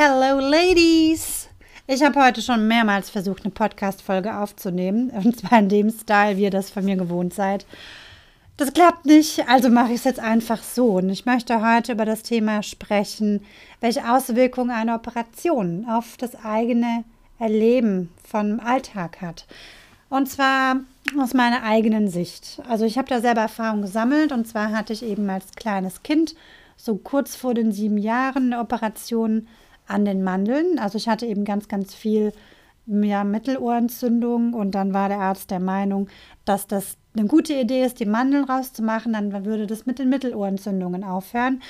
Hello, Ladies! Ich habe heute schon mehrmals versucht, eine Podcast-Folge aufzunehmen. Und zwar in dem Style, wie ihr das von mir gewohnt seid. Das klappt nicht, also mache ich es jetzt einfach so. Und ich möchte heute über das Thema sprechen, welche Auswirkungen eine Operation auf das eigene Erleben vom Alltag hat. Und zwar aus meiner eigenen Sicht. Also ich habe da selber Erfahrung gesammelt. Und zwar hatte ich eben als kleines Kind, so kurz vor den sieben Jahren, eine Operation an den Mandeln. Also ich hatte eben ganz, ganz viel ja, Mittelohrentzündung und dann war der Arzt der Meinung, dass das eine gute Idee ist, die Mandeln rauszumachen, dann würde das mit den Mittelohrentzündungen aufhören.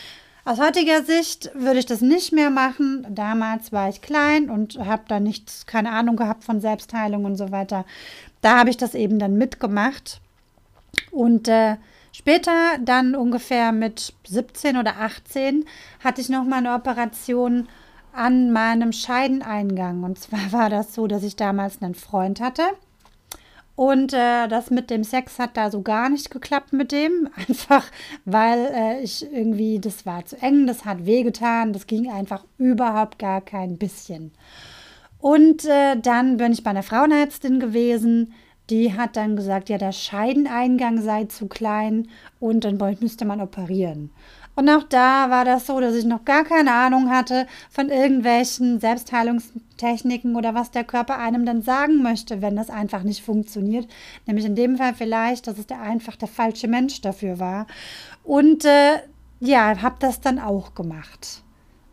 Aus heutiger Sicht würde ich das nicht mehr machen. Damals war ich klein und habe da nichts, keine Ahnung gehabt von Selbstheilung und so weiter. Da habe ich das eben dann mitgemacht. Und äh, später, dann ungefähr mit 17 oder 18, hatte ich nochmal eine Operation an meinem Scheideneingang. Und zwar war das so, dass ich damals einen Freund hatte. Und äh, das mit dem Sex hat da so gar nicht geklappt mit dem. Einfach weil äh, ich irgendwie, das war zu eng, das hat wehgetan, das ging einfach überhaupt gar kein bisschen. Und äh, dann bin ich bei einer Frauenärztin gewesen. Die hat dann gesagt, ja, der Scheideneingang sei zu klein und dann müsste man operieren. Und auch da war das so, dass ich noch gar keine Ahnung hatte von irgendwelchen Selbstheilungstechniken oder was der Körper einem dann sagen möchte, wenn das einfach nicht funktioniert. Nämlich in dem Fall vielleicht, dass es der einfach der falsche Mensch dafür war. Und äh, ja, habe das dann auch gemacht.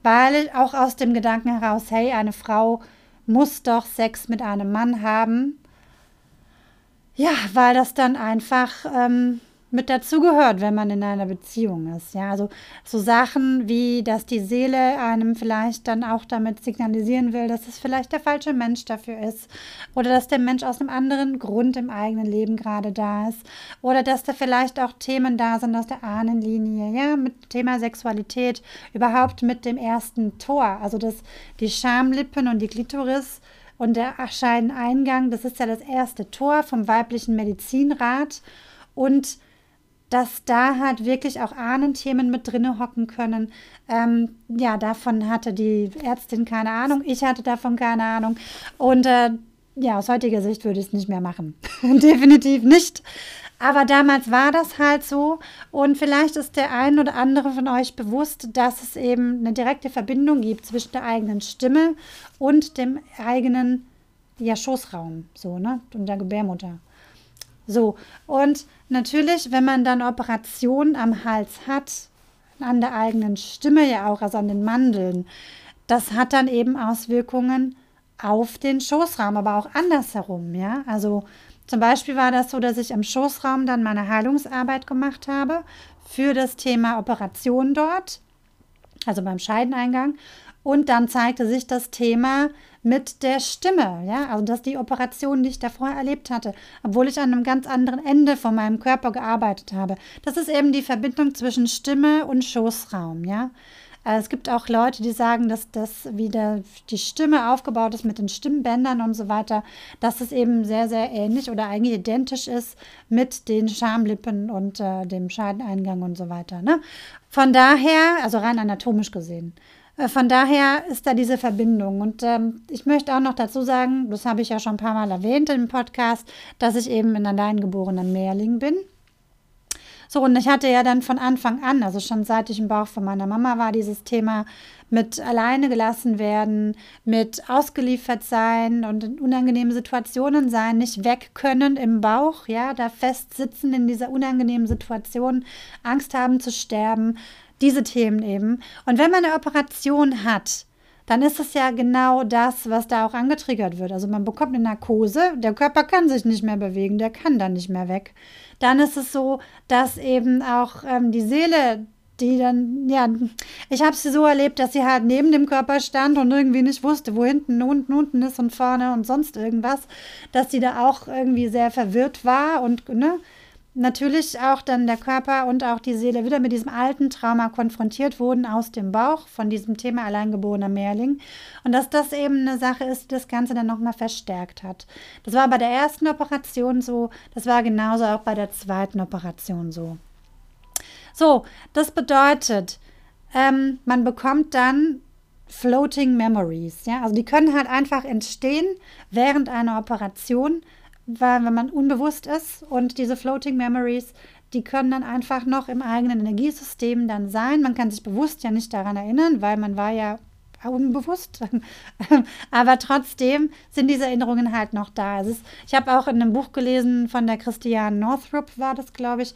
Weil auch aus dem Gedanken heraus, hey, eine Frau muss doch Sex mit einem Mann haben. Ja, weil das dann einfach ähm, mit dazugehört, wenn man in einer Beziehung ist. Ja, also so Sachen wie, dass die Seele einem vielleicht dann auch damit signalisieren will, dass es vielleicht der falsche Mensch dafür ist oder dass der Mensch aus einem anderen Grund im eigenen Leben gerade da ist oder dass da vielleicht auch Themen da sind aus der Ahnenlinie, ja, mit Thema Sexualität, überhaupt mit dem ersten Tor, also das, die Schamlippen und die Klitoris und der Scheideneingang, das ist ja das erste Tor vom weiblichen Medizinrat und dass da halt wirklich auch Ahnenthemen mit drinne hocken können. Ähm, ja, davon hatte die Ärztin keine Ahnung. Ich hatte davon keine Ahnung. Und äh, ja, aus heutiger Sicht würde ich es nicht mehr machen. Definitiv nicht. Aber damals war das halt so. Und vielleicht ist der ein oder andere von euch bewusst, dass es eben eine direkte Verbindung gibt zwischen der eigenen Stimme und dem eigenen ja, Schoßraum, so, ne? Und der Gebärmutter. So, und natürlich, wenn man dann Operationen am Hals hat, an der eigenen Stimme ja auch, also an den Mandeln, das hat dann eben Auswirkungen auf den Schoßraum, aber auch andersherum, ja. Also zum Beispiel war das so, dass ich im Schoßraum dann meine Heilungsarbeit gemacht habe für das Thema Operation dort, also beim Scheideneingang. Und dann zeigte sich das Thema mit der Stimme, ja, also dass die Operation, die ich davor erlebt hatte, obwohl ich an einem ganz anderen Ende von meinem Körper gearbeitet habe. Das ist eben die Verbindung zwischen Stimme und Schoßraum, ja. Äh, es gibt auch Leute, die sagen, dass das wieder die Stimme aufgebaut ist mit den Stimmbändern und so weiter, dass es eben sehr, sehr ähnlich oder eigentlich identisch ist mit den Schamlippen und äh, dem Scheideneingang und so weiter. Ne? Von daher, also rein anatomisch gesehen, von daher ist da diese Verbindung. Und ähm, ich möchte auch noch dazu sagen, das habe ich ja schon ein paar Mal erwähnt im Podcast, dass ich eben in allein geborenen Mehrling bin. So, und ich hatte ja dann von Anfang an, also schon seit ich im Bauch von meiner Mama war, dieses Thema mit alleine gelassen werden, mit ausgeliefert sein und in unangenehmen Situationen sein, nicht weg können im Bauch, ja, da festsitzen in dieser unangenehmen Situation, Angst haben zu sterben, diese Themen eben. Und wenn man eine Operation hat, dann ist es ja genau das, was da auch angetriggert wird. Also man bekommt eine Narkose, der Körper kann sich nicht mehr bewegen, der kann dann nicht mehr weg. Dann ist es so, dass eben auch ähm, die Seele, die dann, ja, ich habe sie so erlebt, dass sie halt neben dem Körper stand und irgendwie nicht wusste, wo hinten, unten, unten ist und vorne und sonst irgendwas, dass sie da auch irgendwie sehr verwirrt war und, ne, natürlich auch dann der Körper und auch die Seele wieder mit diesem alten Trauma konfrontiert wurden aus dem Bauch von diesem Thema alleingeborener Mehrling und dass das eben eine Sache ist, die das Ganze dann nochmal verstärkt hat. Das war bei der ersten Operation so, das war genauso auch bei der zweiten Operation so. So, das bedeutet, ähm, man bekommt dann Floating Memories. Ja? Also die können halt einfach entstehen während einer Operation, weil, wenn man unbewusst ist. Und diese Floating Memories, die können dann einfach noch im eigenen Energiesystem dann sein. Man kann sich bewusst ja nicht daran erinnern, weil man war ja unbewusst. Aber trotzdem sind diese Erinnerungen halt noch da. Ist, ich habe auch in einem Buch gelesen von der Christiane Northrup, war das, glaube ich,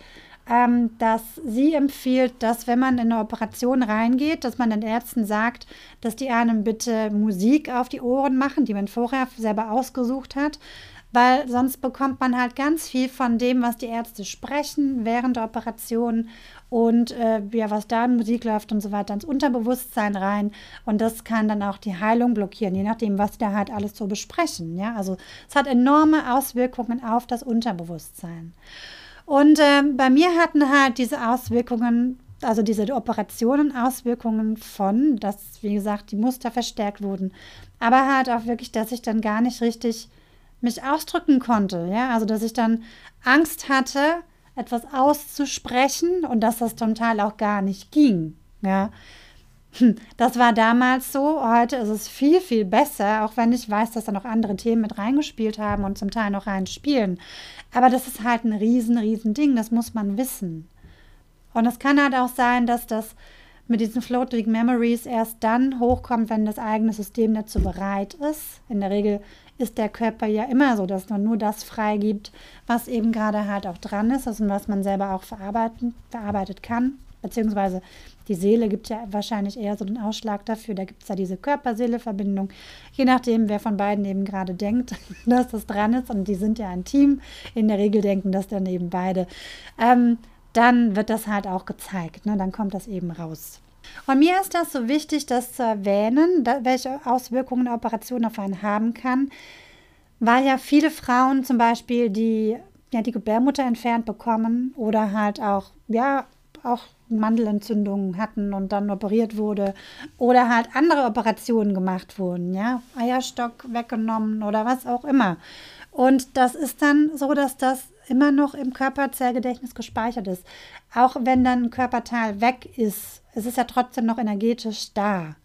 ähm, dass sie empfiehlt, dass wenn man in eine Operation reingeht, dass man den Ärzten sagt, dass die einem bitte Musik auf die Ohren machen, die man vorher selber ausgesucht hat, weil sonst bekommt man halt ganz viel von dem, was die Ärzte sprechen während der Operation und äh, ja, was da in Musik läuft und so weiter ins Unterbewusstsein rein und das kann dann auch die Heilung blockieren, je nachdem, was da halt alles so besprechen. Ja, also es hat enorme Auswirkungen auf das Unterbewusstsein. Und äh, bei mir hatten halt diese Auswirkungen, also diese Operationen Auswirkungen von, dass, wie gesagt, die Muster verstärkt wurden. Aber halt auch wirklich, dass ich dann gar nicht richtig mich ausdrücken konnte. Ja, also dass ich dann Angst hatte, etwas auszusprechen und dass das zum Teil auch gar nicht ging. Ja, hm, das war damals so. Heute ist es viel, viel besser, auch wenn ich weiß, dass da noch andere Themen mit reingespielt haben und zum Teil noch reinspielen. Aber das ist halt ein riesen, riesen Ding. Das muss man wissen. Und es kann halt auch sein, dass das mit diesen Floating Memories erst dann hochkommt, wenn das eigene System dazu bereit ist. In der Regel ist der Körper ja immer so, dass man nur das freigibt, was eben gerade halt auch dran ist, also was man selber auch verarbeiten, verarbeitet kann. Beziehungsweise die Seele gibt ja wahrscheinlich eher so den Ausschlag dafür. Da gibt es ja diese Körper-Seele-Verbindung. Je nachdem, wer von beiden eben gerade denkt, dass das dran ist. Und die sind ja ein Team. In der Regel denken das dann eben beide. Ähm, dann wird das halt auch gezeigt. Ne? Dann kommt das eben raus. Und mir ist das so wichtig, das zu erwähnen, welche Auswirkungen eine Operation auf einen haben kann, weil ja viele Frauen zum Beispiel, die ja die Gebärmutter entfernt bekommen oder halt auch ja auch Mandelentzündungen hatten und dann operiert wurde oder halt andere Operationen gemacht wurden, ja, Eierstock weggenommen oder was auch immer. Und das ist dann so, dass das immer noch im Körperzellgedächtnis gespeichert ist. Auch wenn dann ein Körperteil weg ist, es ist ja trotzdem noch energetisch da.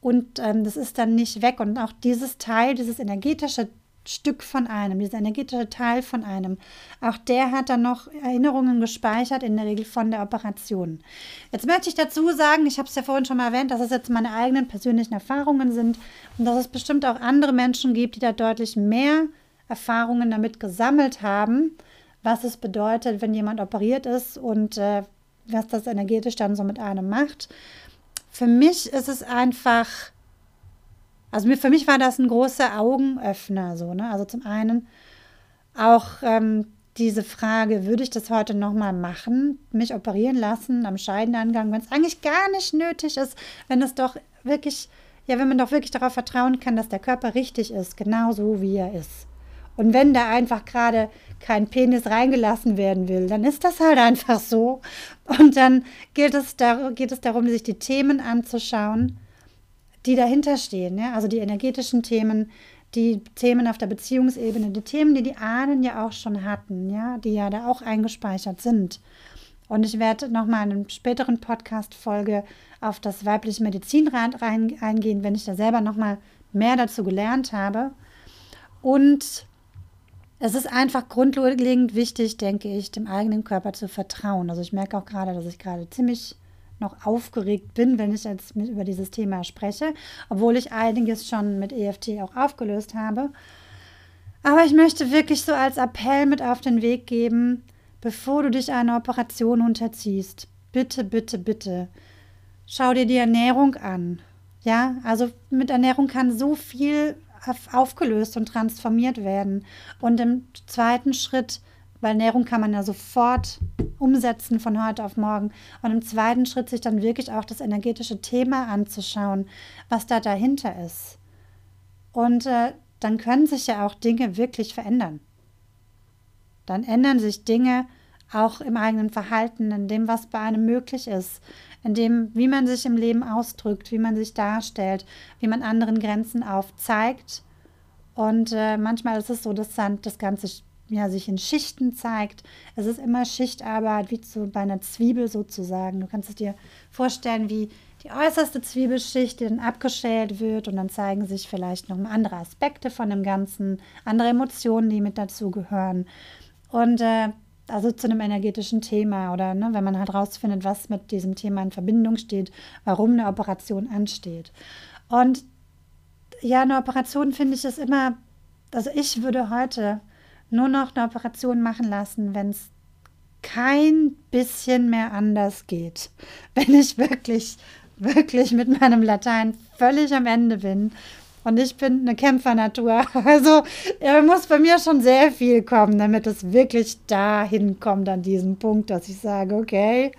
Und ähm, das ist dann nicht weg. Und auch dieses Teil, dieses energetische Stück von einem, dieser energetische Teil von einem, auch der hat dann noch Erinnerungen gespeichert, in der Regel von der Operation. Jetzt möchte ich dazu sagen, ich habe es ja vorhin schon mal erwähnt, dass es jetzt meine eigenen persönlichen Erfahrungen sind und dass es bestimmt auch andere Menschen gibt, die da deutlich mehr Erfahrungen damit gesammelt haben, was es bedeutet, wenn jemand operiert ist und äh, was das energetisch dann so mit einem macht. Für mich ist es einfach also für mich war das ein großer Augenöffner. So, ne? Also zum einen auch ähm, diese Frage, würde ich das heute nochmal machen, mich operieren lassen am Scheidenangang, wenn es eigentlich gar nicht nötig ist, wenn es doch wirklich, ja, wenn man doch wirklich darauf vertrauen kann, dass der Körper richtig ist, genau so wie er ist. Und wenn da einfach gerade kein Penis reingelassen werden will, dann ist das halt einfach so. Und dann geht es, da, geht es darum, sich die Themen anzuschauen die dahinter stehen. Ja? Also die energetischen Themen, die Themen auf der Beziehungsebene, die Themen, die die Ahnen ja auch schon hatten, ja, die ja da auch eingespeichert sind. Und ich werde nochmal in einer späteren Podcast-Folge auf das weibliche Medizinrad rein, eingehen, wenn ich da selber nochmal mehr dazu gelernt habe. Und es ist einfach grundlegend wichtig, denke ich, dem eigenen Körper zu vertrauen. Also ich merke auch gerade, dass ich gerade ziemlich noch aufgeregt bin, wenn ich jetzt mit über dieses Thema spreche, obwohl ich einiges schon mit EFT auch aufgelöst habe. Aber ich möchte wirklich so als Appell mit auf den Weg geben, bevor du dich einer Operation unterziehst, bitte, bitte, bitte, schau dir die Ernährung an. Ja, also mit Ernährung kann so viel aufgelöst und transformiert werden. Und im zweiten Schritt weil Ernährung kann man ja sofort umsetzen von heute auf morgen. Und im zweiten Schritt sich dann wirklich auch das energetische Thema anzuschauen, was da dahinter ist. Und äh, dann können sich ja auch Dinge wirklich verändern. Dann ändern sich Dinge auch im eigenen Verhalten, in dem, was bei einem möglich ist, in dem, wie man sich im Leben ausdrückt, wie man sich darstellt, wie man anderen Grenzen aufzeigt. Und äh, manchmal ist es so, dass dann das Ganze ja, sich in Schichten zeigt. Es ist immer Schichtarbeit, wie zu, bei einer Zwiebel sozusagen. Du kannst es dir vorstellen, wie die äußerste Zwiebelschicht, die dann abgeschält wird und dann zeigen sich vielleicht noch andere Aspekte von dem Ganzen, andere Emotionen, die mit dazugehören. Und äh, also zu einem energetischen Thema oder ne, wenn man halt rausfindet, was mit diesem Thema in Verbindung steht, warum eine Operation ansteht. Und ja, eine Operation finde ich es immer, also ich würde heute nur noch eine Operation machen lassen, wenn es kein bisschen mehr anders geht. Wenn ich wirklich, wirklich mit meinem Latein völlig am Ende bin. Und ich bin eine Kämpfernatur. Also ja, muss bei mir schon sehr viel kommen, damit es wirklich dahin kommt an diesem Punkt, dass ich sage, okay,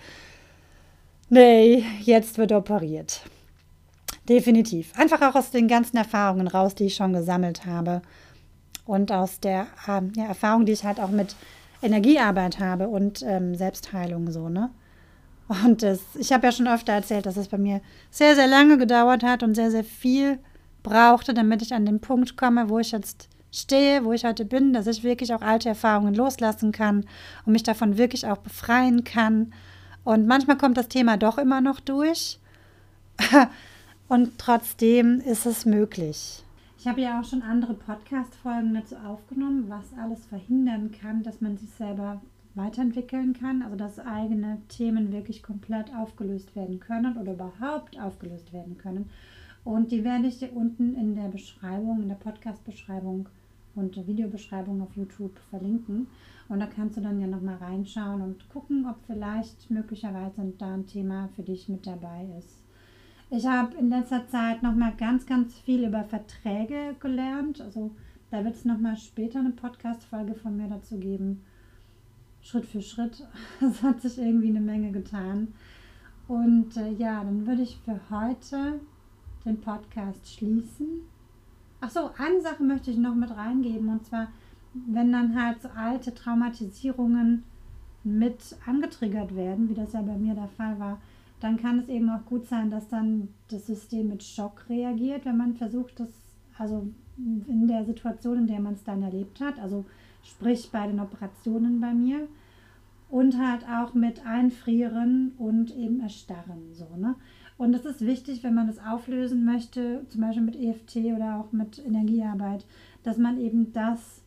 nee, jetzt wird operiert. Definitiv. Einfach auch aus den ganzen Erfahrungen raus, die ich schon gesammelt habe. Und aus der ähm, ja, Erfahrung, die ich halt auch mit Energiearbeit habe und ähm, Selbstheilung so, ne? Und das, ich habe ja schon öfter erzählt, dass es bei mir sehr, sehr lange gedauert hat und sehr, sehr viel brauchte, damit ich an den Punkt komme, wo ich jetzt stehe, wo ich heute bin, dass ich wirklich auch alte Erfahrungen loslassen kann und mich davon wirklich auch befreien kann. Und manchmal kommt das Thema doch immer noch durch. und trotzdem ist es möglich. Ich habe ja auch schon andere Podcast-Folgen dazu aufgenommen, was alles verhindern kann, dass man sich selber weiterentwickeln kann, also dass eigene Themen wirklich komplett aufgelöst werden können oder überhaupt aufgelöst werden können. Und die werde ich dir unten in der Beschreibung, in der Podcast-Beschreibung und Videobeschreibung auf YouTube verlinken. Und da kannst du dann ja nochmal reinschauen und gucken, ob vielleicht möglicherweise da ein Thema für dich mit dabei ist. Ich habe in letzter Zeit noch mal ganz, ganz viel über Verträge gelernt. Also da wird es noch mal später eine Podcast-Folge von mir dazu geben. Schritt für Schritt. Es hat sich irgendwie eine Menge getan. Und äh, ja, dann würde ich für heute den Podcast schließen. Ach so, eine Sache möchte ich noch mit reingeben. Und zwar, wenn dann halt so alte Traumatisierungen mit angetriggert werden, wie das ja bei mir der Fall war, dann kann es eben auch gut sein, dass dann das System mit Schock reagiert, wenn man versucht, das, also in der Situation, in der man es dann erlebt hat, also sprich bei den Operationen bei mir und halt auch mit Einfrieren und eben Erstarren, so, ne? Und es ist wichtig, wenn man das auflösen möchte, zum Beispiel mit EFT oder auch mit Energiearbeit, dass man eben das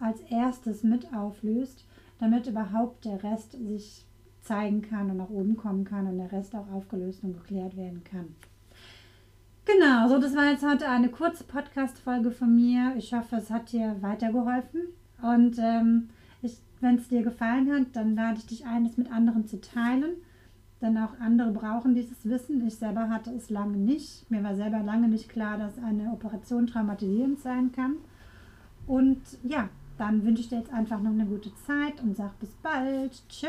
als erstes mit auflöst, damit überhaupt der Rest sich zeigen kann und nach oben kommen kann und der Rest auch aufgelöst und geklärt werden kann. Genau, so das war jetzt heute eine kurze Podcast-Folge von mir. Ich hoffe, es hat dir weitergeholfen. Und ähm, wenn es dir gefallen hat, dann lade ich dich ein, es mit anderen zu teilen. Denn auch andere brauchen dieses Wissen. Ich selber hatte es lange nicht. Mir war selber lange nicht klar, dass eine Operation traumatisierend sein kann. Und ja, dann wünsche ich dir jetzt einfach noch eine gute Zeit und sag bis bald. Tschö.